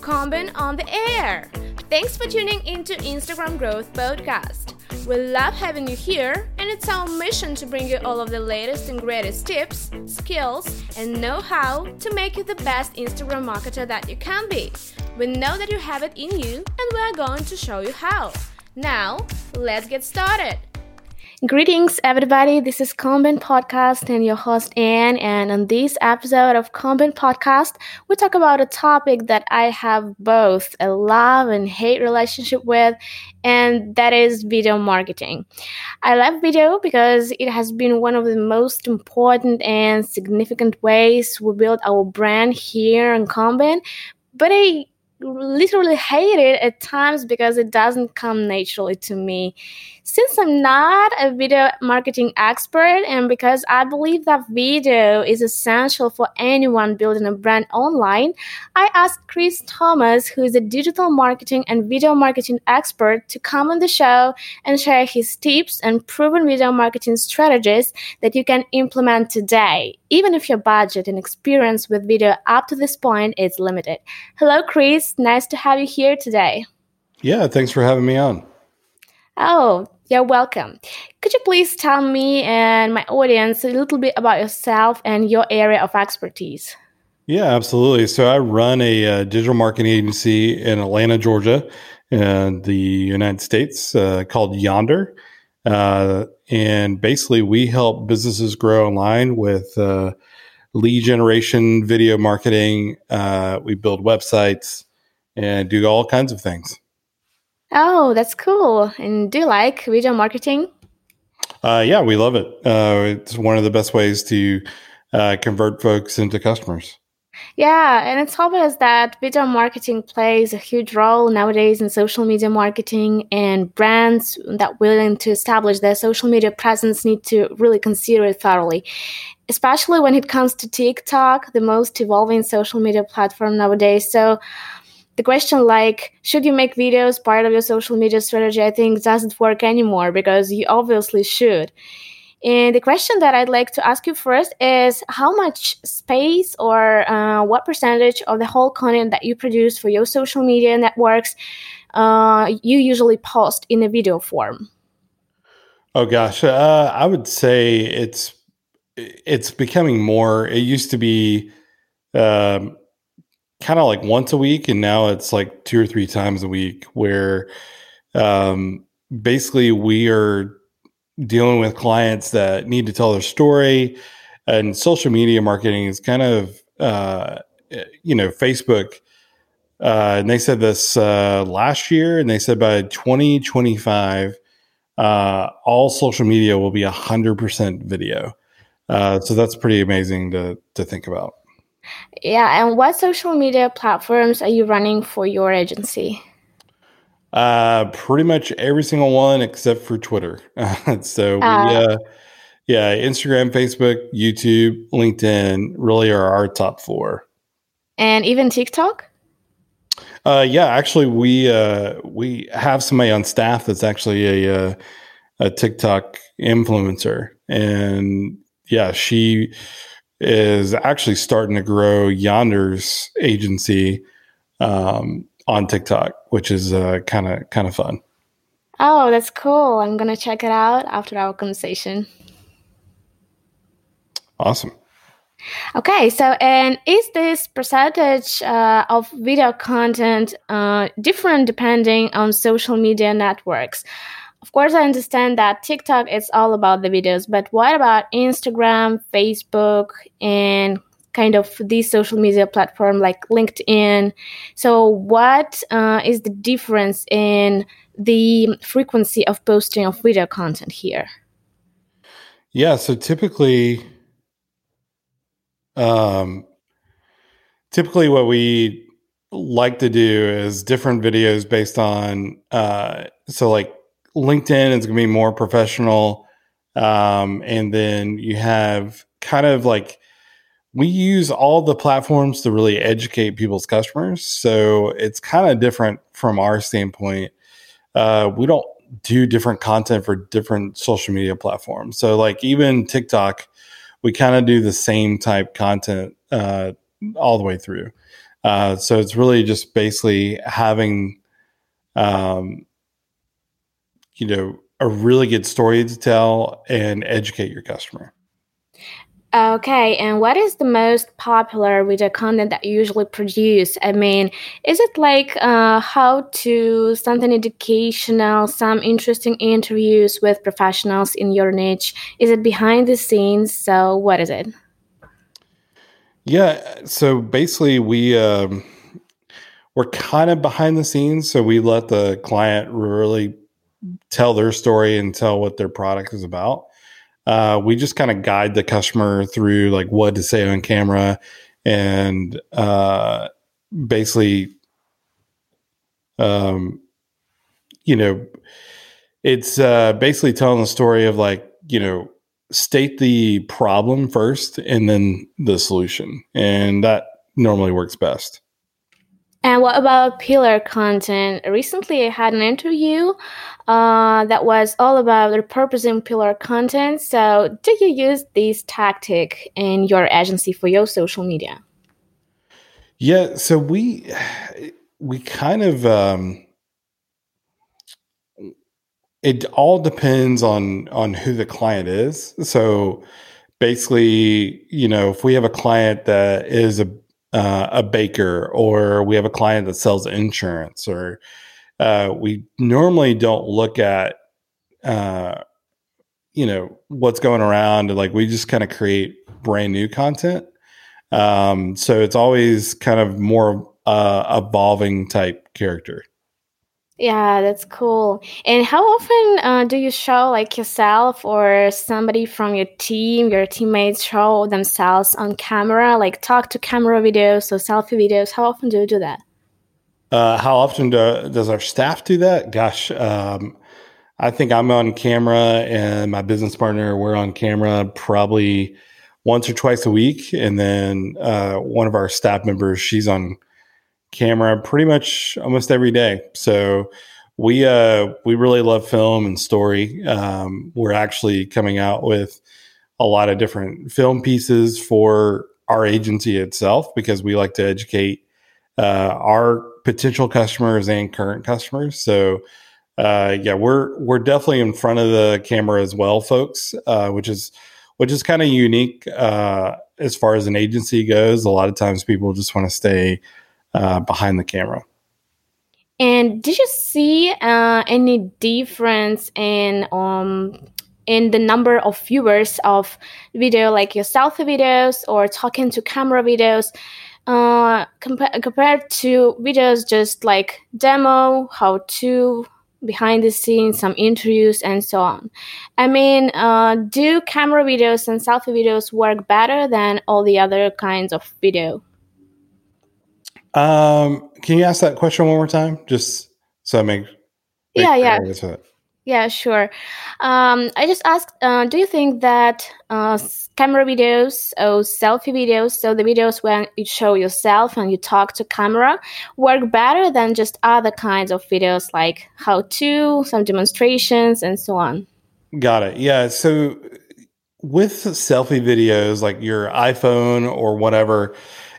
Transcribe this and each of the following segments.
Combin on the air. Thanks for tuning into Instagram Growth Podcast. We love having you here, and it's our mission to bring you all of the latest and greatest tips, skills, and know how to make you the best Instagram marketer that you can be. We know that you have it in you, and we are going to show you how. Now, let's get started. Greetings, everybody. This is Combin Podcast and your host, Anne. And on this episode of Combin Podcast, we talk about a topic that I have both a love and hate relationship with, and that is video marketing. I love video because it has been one of the most important and significant ways we build our brand here in Combin. But I literally hate it at times because it doesn't come naturally to me. Since I'm not a video marketing expert and because I believe that video is essential for anyone building a brand online, I asked Chris Thomas, who is a digital marketing and video marketing expert, to come on the show and share his tips and proven video marketing strategies that you can implement today, even if your budget and experience with video up to this point is limited. Hello, Chris. Nice to have you here today. Yeah, thanks for having me on. Oh, you're welcome. Could you please tell me and my audience a little bit about yourself and your area of expertise? Yeah, absolutely. So I run a uh, digital marketing agency in Atlanta, Georgia, in the United States uh, called Yonder. Uh, and basically, we help businesses grow online with uh, lead generation, video marketing. Uh, we build websites and do all kinds of things. Oh, that's cool. And do you like video marketing? Uh, yeah, we love it. Uh, it's one of the best ways to uh, convert folks into customers. Yeah, and it's obvious that video marketing plays a huge role nowadays in social media marketing, and brands that willing to establish their social media presence need to really consider it thoroughly, especially when it comes to TikTok, the most evolving social media platform nowadays. So, the question like should you make videos part of your social media strategy? I think doesn't work anymore because you obviously should and the question that i'd like to ask you first is how much space or uh, what percentage of the whole content that you produce for your social media networks uh, you usually post in a video form? Oh gosh. Uh, i would say it's it's becoming more. It used to be um, kind of like once a week and now it's like two or three times a week where um, basically we are dealing with clients that need to tell their story and social media marketing is kind of uh, you know facebook uh, and they said this uh, last year and they said by 2025 uh, all social media will be 100% video uh, so that's pretty amazing to to think about yeah, and what social media platforms are you running for your agency? Uh, pretty much every single one except for Twitter. so we, uh, uh, yeah, Instagram, Facebook, YouTube, LinkedIn really are our top four. And even TikTok. Uh, yeah, actually, we uh, we have somebody on staff that's actually a uh, a TikTok influencer, and yeah, she is actually starting to grow Yonder's agency um, on TikTok, which is kind of kind of fun. Oh, that's cool! I'm gonna check it out after our conversation. Awesome. Okay, so and is this percentage uh, of video content uh, different depending on social media networks? of course, I understand that TikTok is all about the videos, but what about Instagram, Facebook, and kind of these social media platform like LinkedIn? So, what uh, is the difference in the frequency of posting of video content here? Yeah, so typically, um, typically what we like to do is different videos based on uh, so like LinkedIn is going to be more professional. Um, and then you have kind of like we use all the platforms to really educate people's customers. So it's kind of different from our standpoint. Uh, we don't do different content for different social media platforms. So, like even TikTok, we kind of do the same type content uh, all the way through. Uh, so it's really just basically having, um, you know, a really good story to tell and educate your customer. Okay, and what is the most popular video content that you usually produce? I mean, is it like uh, how to something educational, some interesting interviews with professionals in your niche? Is it behind the scenes? So, what is it? Yeah, so basically, we um, we're kind of behind the scenes, so we let the client really tell their story and tell what their product is about uh, we just kind of guide the customer through like what to say on camera and uh, basically um, you know it's uh, basically telling the story of like you know state the problem first and then the solution and that normally works best and what about pillar content? Recently, I had an interview uh, that was all about repurposing pillar content. So, do you use this tactic in your agency for your social media? Yeah, so we we kind of um, it all depends on on who the client is. So basically, you know, if we have a client that is a uh, a baker or we have a client that sells insurance or uh, we normally don't look at uh, you know what's going around like we just kind of create brand new content um, so it's always kind of more uh, evolving type character yeah, that's cool. And how often uh, do you show like yourself or somebody from your team, your teammates show themselves on camera, like talk to camera videos or selfie videos? How often do you do that? Uh, how often do, does our staff do that? Gosh, um, I think I'm on camera and my business partner, we're on camera probably once or twice a week. And then uh, one of our staff members, she's on camera pretty much almost every day. So we uh, we really love film and story. Um, we're actually coming out with a lot of different film pieces for our agency itself because we like to educate uh, our potential customers and current customers. So uh, yeah, we're we're definitely in front of the camera as well, folks, uh, which is which is kind of unique uh, as far as an agency goes. A lot of times people just want to stay uh, behind the camera. And did you see uh, any difference in um, in the number of viewers of video, like your selfie videos or talking to camera videos, uh, compa- compared to videos just like demo, how to, behind the scenes, some interviews, and so on. I mean, uh, do camera videos and selfie videos work better than all the other kinds of video? Um, can you ask that question one more time, just so I make? yeah, yeah. Yeah, sure. Um, I just asked, uh, do you think that uh, camera videos or selfie videos, so the videos when you show yourself and you talk to camera, work better than just other kinds of videos like how to, some demonstrations, and so on? Got it. Yeah. So with selfie videos, like your iPhone or whatever,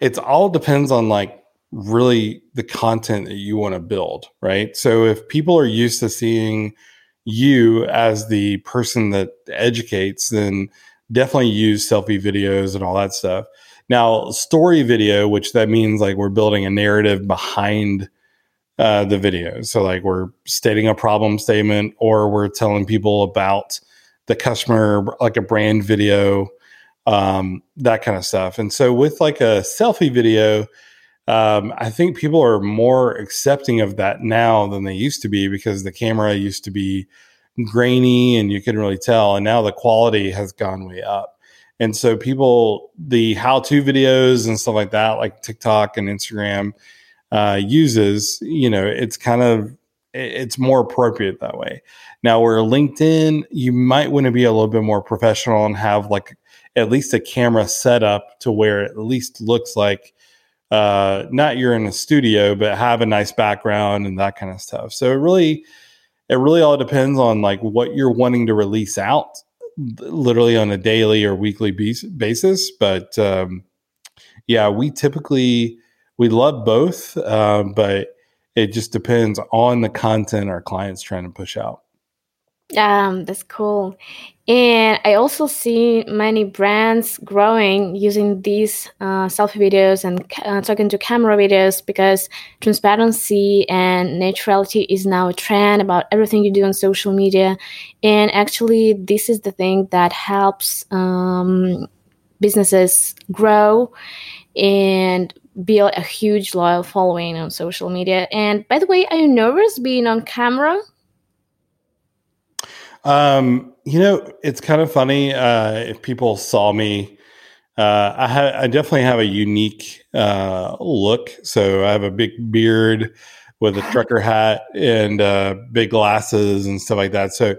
it all depends on like really the content that you want to build, right? So if people are used to seeing you as the person that educates, then definitely use selfie videos and all that stuff. Now, story video, which that means like we're building a narrative behind uh, the video. So, like we're stating a problem statement or we're telling people about the customer, like a brand video, um, that kind of stuff. And so, with like a selfie video, um, I think people are more accepting of that now than they used to be because the camera used to be grainy and you couldn't really tell. And now the quality has gone way up. And so people, the how to videos and stuff like that, like TikTok and Instagram uh, uses, you know, it's kind of, it's more appropriate that way. Now, where LinkedIn, you might want to be a little bit more professional and have like at least a camera set up to where it at least looks like uh, not you're in a studio, but have a nice background and that kind of stuff. So it really, it really all depends on like what you're wanting to release out, literally on a daily or weekly basis. But um, yeah, we typically we love both, uh, but it just depends on the content our clients trying to push out. Um, that's cool. And I also see many brands growing using these uh, selfie videos and uh, talking to camera videos because transparency and neutrality is now a trend about everything you do on social media. And actually, this is the thing that helps um, businesses grow and build a huge loyal following on social media. And by the way, are you nervous being on camera? Um, you know, it's kind of funny. Uh, if people saw me, uh, I, ha- I definitely have a unique uh, look. So I have a big beard with a trucker hat and uh, big glasses and stuff like that. So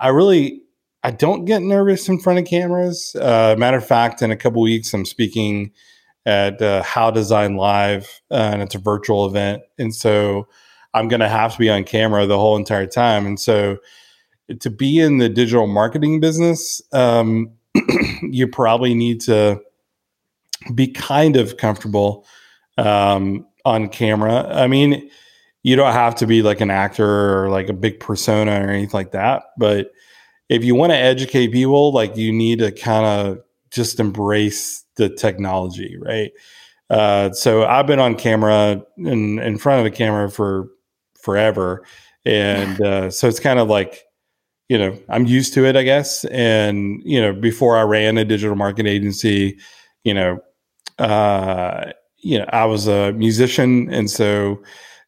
I really, I don't get nervous in front of cameras. Uh, matter of fact, in a couple weeks, I'm speaking at uh, How Design Live, uh, and it's a virtual event, and so I'm going to have to be on camera the whole entire time. And so, to be in the digital marketing business, um, you probably need to be kind of comfortable um, on camera. I mean, you don't have to be like an actor or like a big persona or anything like that, but if you want to educate people, like you need to kind of just embrace the technology, right? Uh, so I've been on camera in in front of the camera for forever, and uh, so it's kind of like you know I'm used to it, I guess. And you know, before I ran a digital marketing agency, you know, uh, you know, I was a musician, and so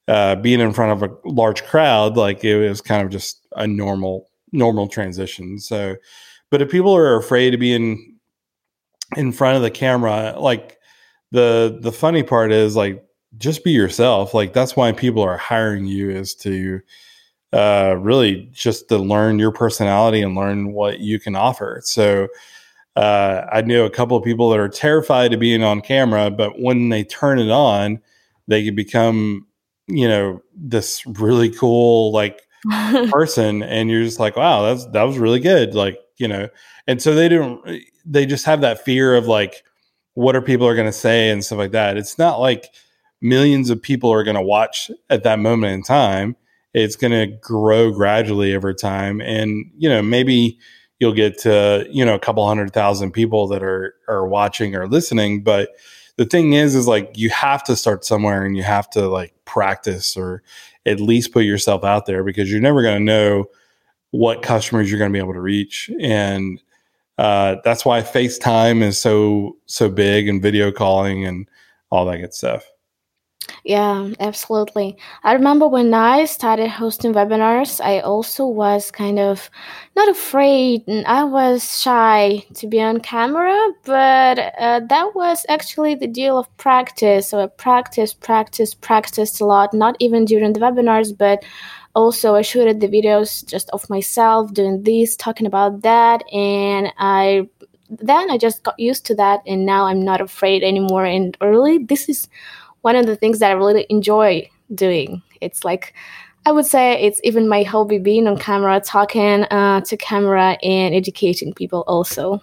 uh, being in front of a large crowd, like it was kind of just a normal normal transition. So, but if people are afraid to be in in front of the camera, like the the funny part is like just be yourself. Like that's why people are hiring you is to uh, really just to learn your personality and learn what you can offer. So uh, I knew a couple of people that are terrified of being on camera, but when they turn it on, they can become, you know, this really cool like person and you're just like wow that's that was really good like you know? And so they don't they just have that fear of like what are people are going to say and stuff like that. It's not like millions of people are going to watch at that moment in time it's going to grow gradually over time. And you know maybe you'll get to you know a couple hundred thousand people that are are watching or listening. But the thing is is like you have to start somewhere and you have to like practice or at least put yourself out there because you're never going to know what customers you're going to be able to reach. And uh, that's why facetime is so so big and video calling and all that good stuff yeah, absolutely. I remember when I started hosting webinars, I also was kind of not afraid I was shy to be on camera, but uh, that was actually the deal of practice. So I practiced, practiced, practiced a lot, not even during the webinars, but also I shooted the videos just of myself doing this, talking about that, and I then I just got used to that, and now I'm not afraid anymore. And really, this is one of the things that I really enjoy doing. It's like I would say it's even my hobby being on camera, talking uh, to camera, and educating people also.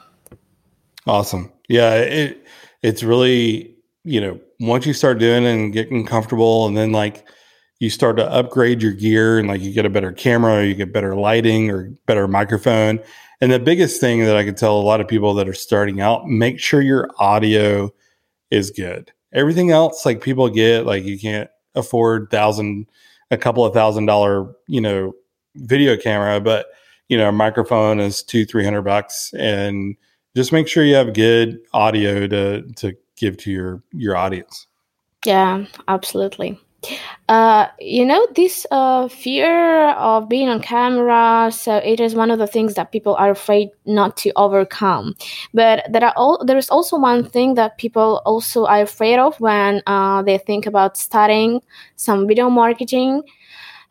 Awesome. Yeah, it it's really you know once you start doing and getting comfortable, and then like you start to upgrade your gear and like you get a better camera, you get better lighting or better microphone. And the biggest thing that I can tell a lot of people that are starting out, make sure your audio is good Everything else, like people get, like you can't afford thousand, a couple of thousand dollar, you know, video camera, but you know, a microphone is two, three hundred bucks, and just make sure you have good audio to to give to your your audience. Yeah, absolutely. Uh, you know, this uh, fear of being on camera, so it is one of the things that people are afraid not to overcome. But there are all, there is also one thing that people also are afraid of when uh, they think about starting some video marketing.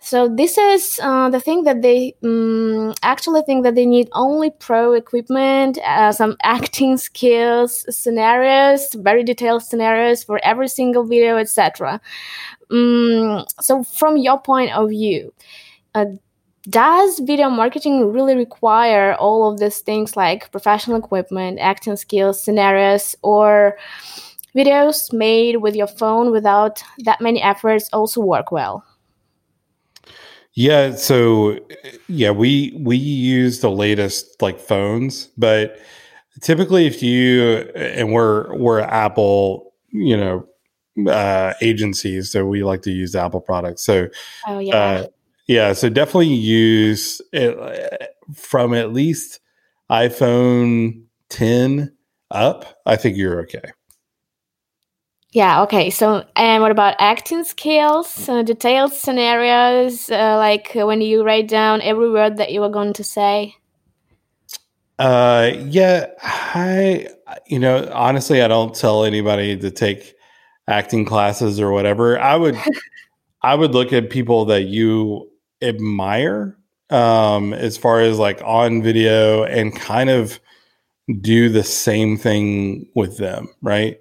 So this is uh, the thing that they um, actually think that they need only pro equipment, uh, some acting skills, scenarios, very detailed scenarios for every single video, etc. Um, so, from your point of view, uh, does video marketing really require all of these things like professional equipment, acting skills, scenarios, or videos made with your phone without that many efforts also work well? Yeah, so yeah, we we use the latest like phones, but typically if you and we're we're Apple, you know, uh agencies, so we like to use Apple products. So Oh yeah. Uh, yeah, so definitely use it uh, from at least iPhone 10 up. I think you're okay. Yeah, okay. So, and what about acting skills, uh, detailed scenarios, uh, like when you write down every word that you are going to say? Uh, yeah, I, you know, honestly, I don't tell anybody to take acting classes or whatever. I would, I would look at people that you admire, um, as far as like on video and kind of do the same thing with them, right?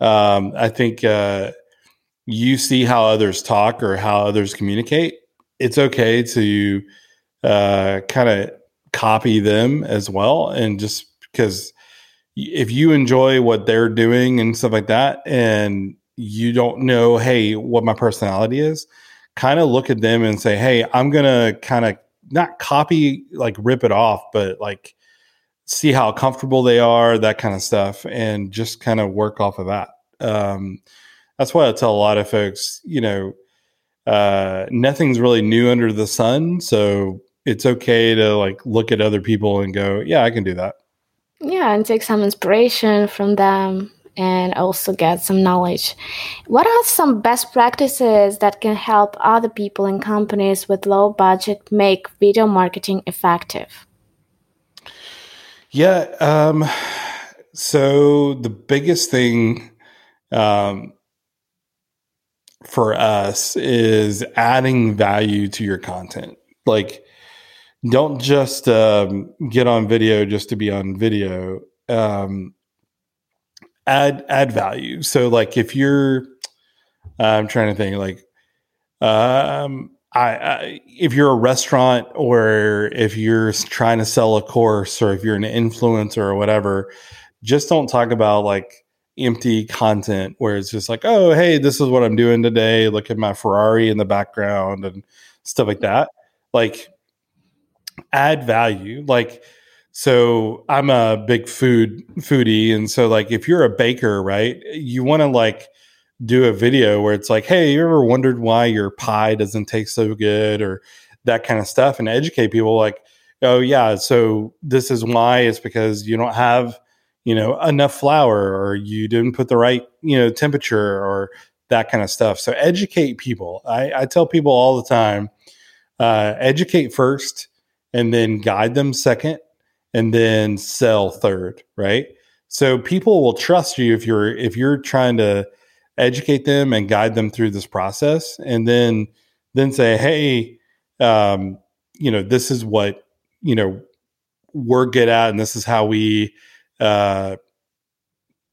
Um, I think uh, you see how others talk or how others communicate. It's okay to uh, kind of copy them as well, and just because if you enjoy what they're doing and stuff like that, and you don't know, hey, what my personality is, kind of look at them and say, hey, I'm gonna kind of not copy, like rip it off, but like see how comfortable they are, that kind of stuff, and just kind of work off of that. Um, that's why I tell a lot of folks, you know, uh, nothing's really new under the sun, so it's okay to like look at other people and go, yeah, I can do that. Yeah, and take some inspiration from them and also get some knowledge. What are some best practices that can help other people and companies with low budget make video marketing effective? Yeah. Um, so the biggest thing um, for us is adding value to your content. Like, don't just um, get on video just to be on video. Um, add add value. So, like, if you're, I'm trying to think, like, um, I, I, if you're a restaurant or if you're trying to sell a course or if you're an influencer or whatever, just don't talk about like empty content where it's just like, oh, hey, this is what I'm doing today. Look at my Ferrari in the background and stuff like that. Like, add value. Like, so I'm a big food foodie, and so like if you're a baker, right, you want to like do a video where it's like, hey, you ever wondered why your pie doesn't taste so good or that kind of stuff and educate people like, oh yeah, so this is why it's because you don't have, you know, enough flour or you didn't put the right, you know, temperature or that kind of stuff. So educate people. I, I tell people all the time, uh, educate first and then guide them second and then sell third, right? So people will trust you if you're if you're trying to educate them and guide them through this process and then then say hey um, you know this is what you know we're good at and this is how we uh,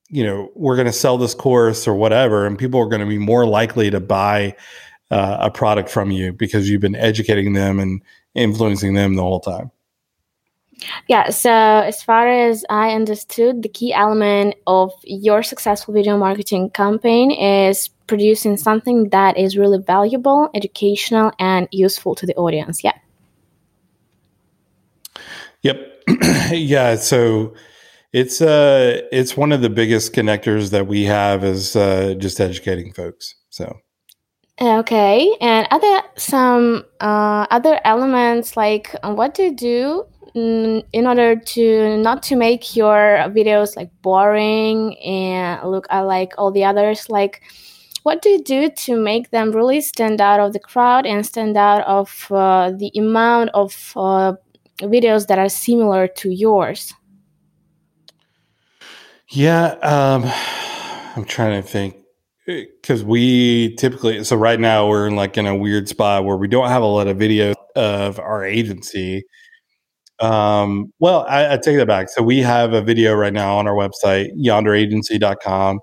you know we're going to sell this course or whatever and people are going to be more likely to buy uh, a product from you because you've been educating them and influencing them the whole time yeah, so as far as I understood, the key element of your successful video marketing campaign is producing something that is really valuable, educational, and useful to the audience. Yeah. Yep. yeah. So it's uh it's one of the biggest connectors that we have is uh, just educating folks. So. Okay, and are there some uh, other elements like uh, what do you do in order to not to make your videos like boring and look like all the others like what do you do to make them really stand out of the crowd and stand out of uh, the amount of uh, videos that are similar to yours? Yeah um, i'm trying to think because we typically so right now we're in like in a weird spot where we don't have a lot of videos of our agency um, well, I, I, take that back. So we have a video right now on our website, yonderagency.com,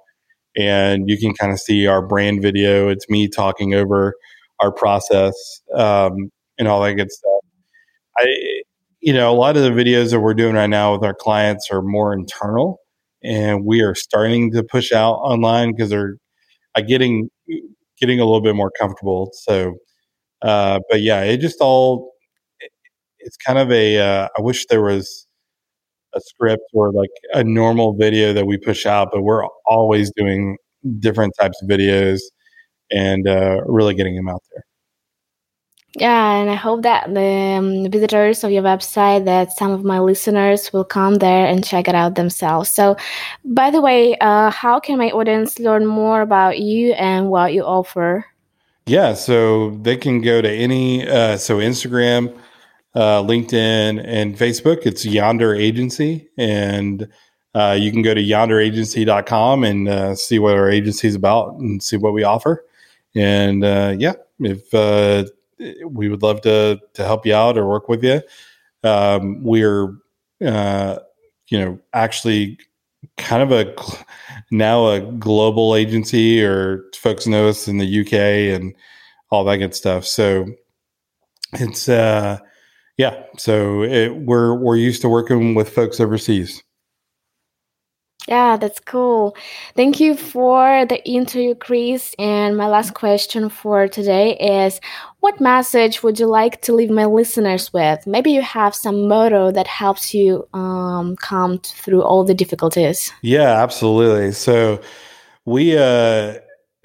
and you can kind of see our brand video. It's me talking over our process um, and all that good stuff. I, you know, a lot of the videos that we're doing right now with our clients are more internal. and we are starting to push out online because they're uh, getting getting a little bit more comfortable. So, uh, but yeah, it just all it's kind of a. Uh, I wish there was a script or like a normal video that we push out, but we're always doing different types of videos and uh, really getting them out there. Yeah, and I hope that the um, visitors of your website, that some of my listeners will come there and check it out themselves. So, by the way, uh, how can my audience learn more about you and what you offer? Yeah, so they can go to any, uh, so Instagram, uh, LinkedIn, and Facebook. It's Yonder Agency. And uh, you can go to yonderagency.com and uh, see what our agency is about and see what we offer. And uh, yeah, if we would love to to help you out or work with you. Um, we're uh, you know actually kind of a now a global agency, or folks know us in the UK and all that good stuff. So it's uh, yeah. So it, we're we're used to working with folks overseas. Yeah, that's cool. Thank you for the interview, Chris. And my last question for today is What message would you like to leave my listeners with? Maybe you have some motto that helps you um, come through all the difficulties. Yeah, absolutely. So, we, uh,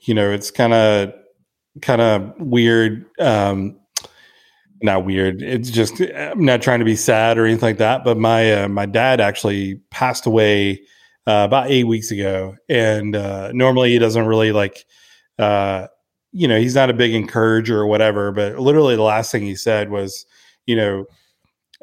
you know, it's kind of, kind of weird. Um, not weird. It's just I'm not trying to be sad or anything like that. But my uh, my dad actually passed away uh, about eight weeks ago, and uh, normally he doesn't really like, uh, you know, he's not a big encourager or whatever. But literally, the last thing he said was, you know,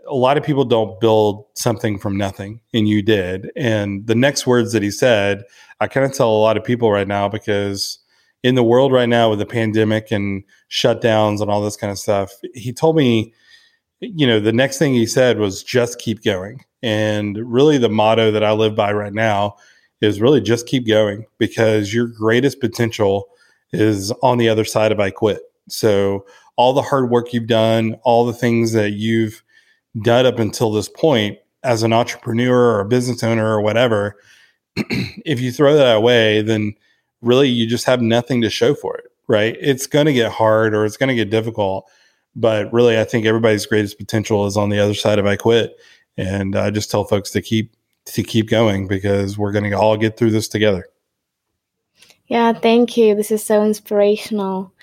a lot of people don't build something from nothing, and you did. And the next words that he said, I kind of tell a lot of people right now because in the world right now with the pandemic and shutdowns and all this kind of stuff, he told me, you know, the next thing he said was just keep going. And really, the motto that I live by right now is really just keep going because your greatest potential is on the other side of I quit. So, all the hard work you've done, all the things that you've done up until this point as an entrepreneur or a business owner or whatever, if you throw that away, then really you just have nothing to show for it, right? It's going to get hard or it's going to get difficult. But really, I think everybody's greatest potential is on the other side of I quit. And I just tell folks to keep to keep going because we're going to all get through this together. Yeah, thank you. This is so inspirational.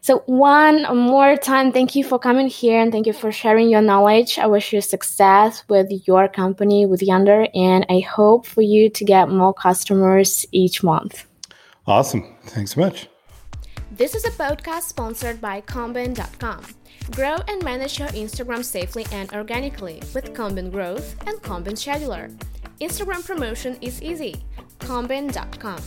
So, one more time, thank you for coming here and thank you for sharing your knowledge. I wish you success with your company, with Yonder, and I hope for you to get more customers each month. Awesome. Thanks so much. This is a podcast sponsored by Combin.com. Grow and manage your Instagram safely and organically with Combin Growth and Combin Scheduler. Instagram promotion is easy. Combin.com.